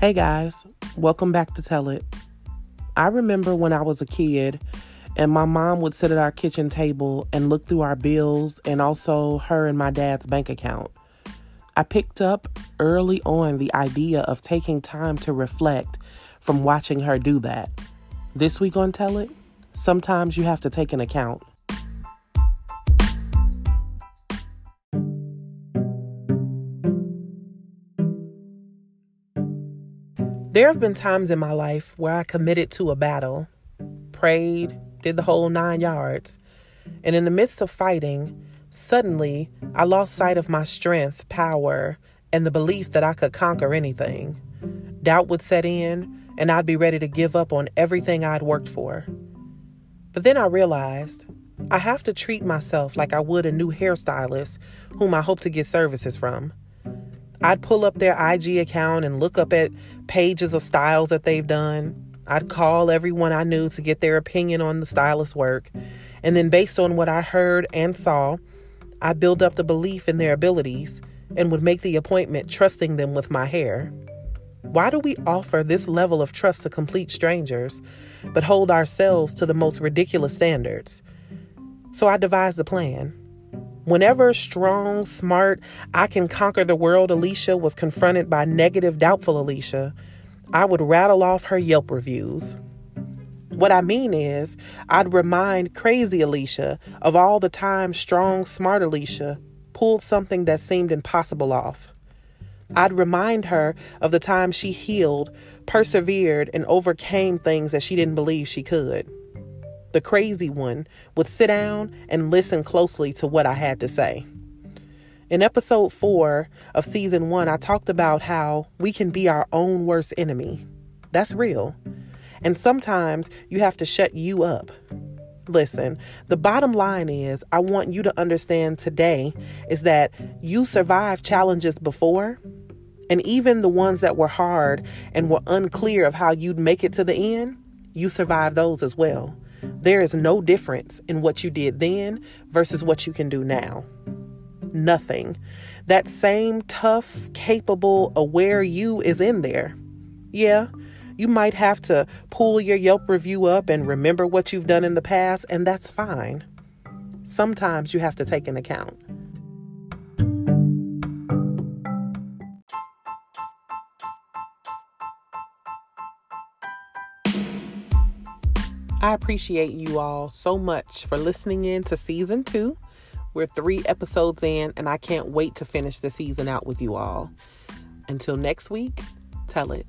Hey guys, welcome back to Tell It. I remember when I was a kid and my mom would sit at our kitchen table and look through our bills and also her and my dad's bank account. I picked up early on the idea of taking time to reflect from watching her do that. This week on Tell It, sometimes you have to take an account. There have been times in my life where I committed to a battle, prayed, did the whole nine yards, and in the midst of fighting, suddenly I lost sight of my strength, power, and the belief that I could conquer anything. Doubt would set in, and I'd be ready to give up on everything I'd worked for. But then I realized I have to treat myself like I would a new hairstylist whom I hope to get services from. I'd pull up their IG account and look up at pages of styles that they've done. I'd call everyone I knew to get their opinion on the stylist's work. And then, based on what I heard and saw, I build up the belief in their abilities and would make the appointment trusting them with my hair. Why do we offer this level of trust to complete strangers, but hold ourselves to the most ridiculous standards? So I devised a plan. Whenever strong, smart, I can conquer the world Alicia was confronted by negative, doubtful Alicia, I would rattle off her Yelp reviews. What I mean is, I'd remind crazy Alicia of all the time strong, smart Alicia pulled something that seemed impossible off. I'd remind her of the time she healed, persevered, and overcame things that she didn't believe she could the crazy one, would sit down and listen closely to what I had to say. In episode four of season one, I talked about how we can be our own worst enemy. That's real. And sometimes you have to shut you up. Listen, the bottom line is I want you to understand today is that you survived challenges before, and even the ones that were hard and were unclear of how you'd make it to the end, you survived those as well. There is no difference in what you did then versus what you can do now. Nothing. That same tough, capable, aware you is in there. Yeah, you might have to pull your Yelp review up and remember what you've done in the past, and that's fine. Sometimes you have to take an account. I appreciate you all so much for listening in to season two. We're three episodes in, and I can't wait to finish the season out with you all. Until next week, tell it.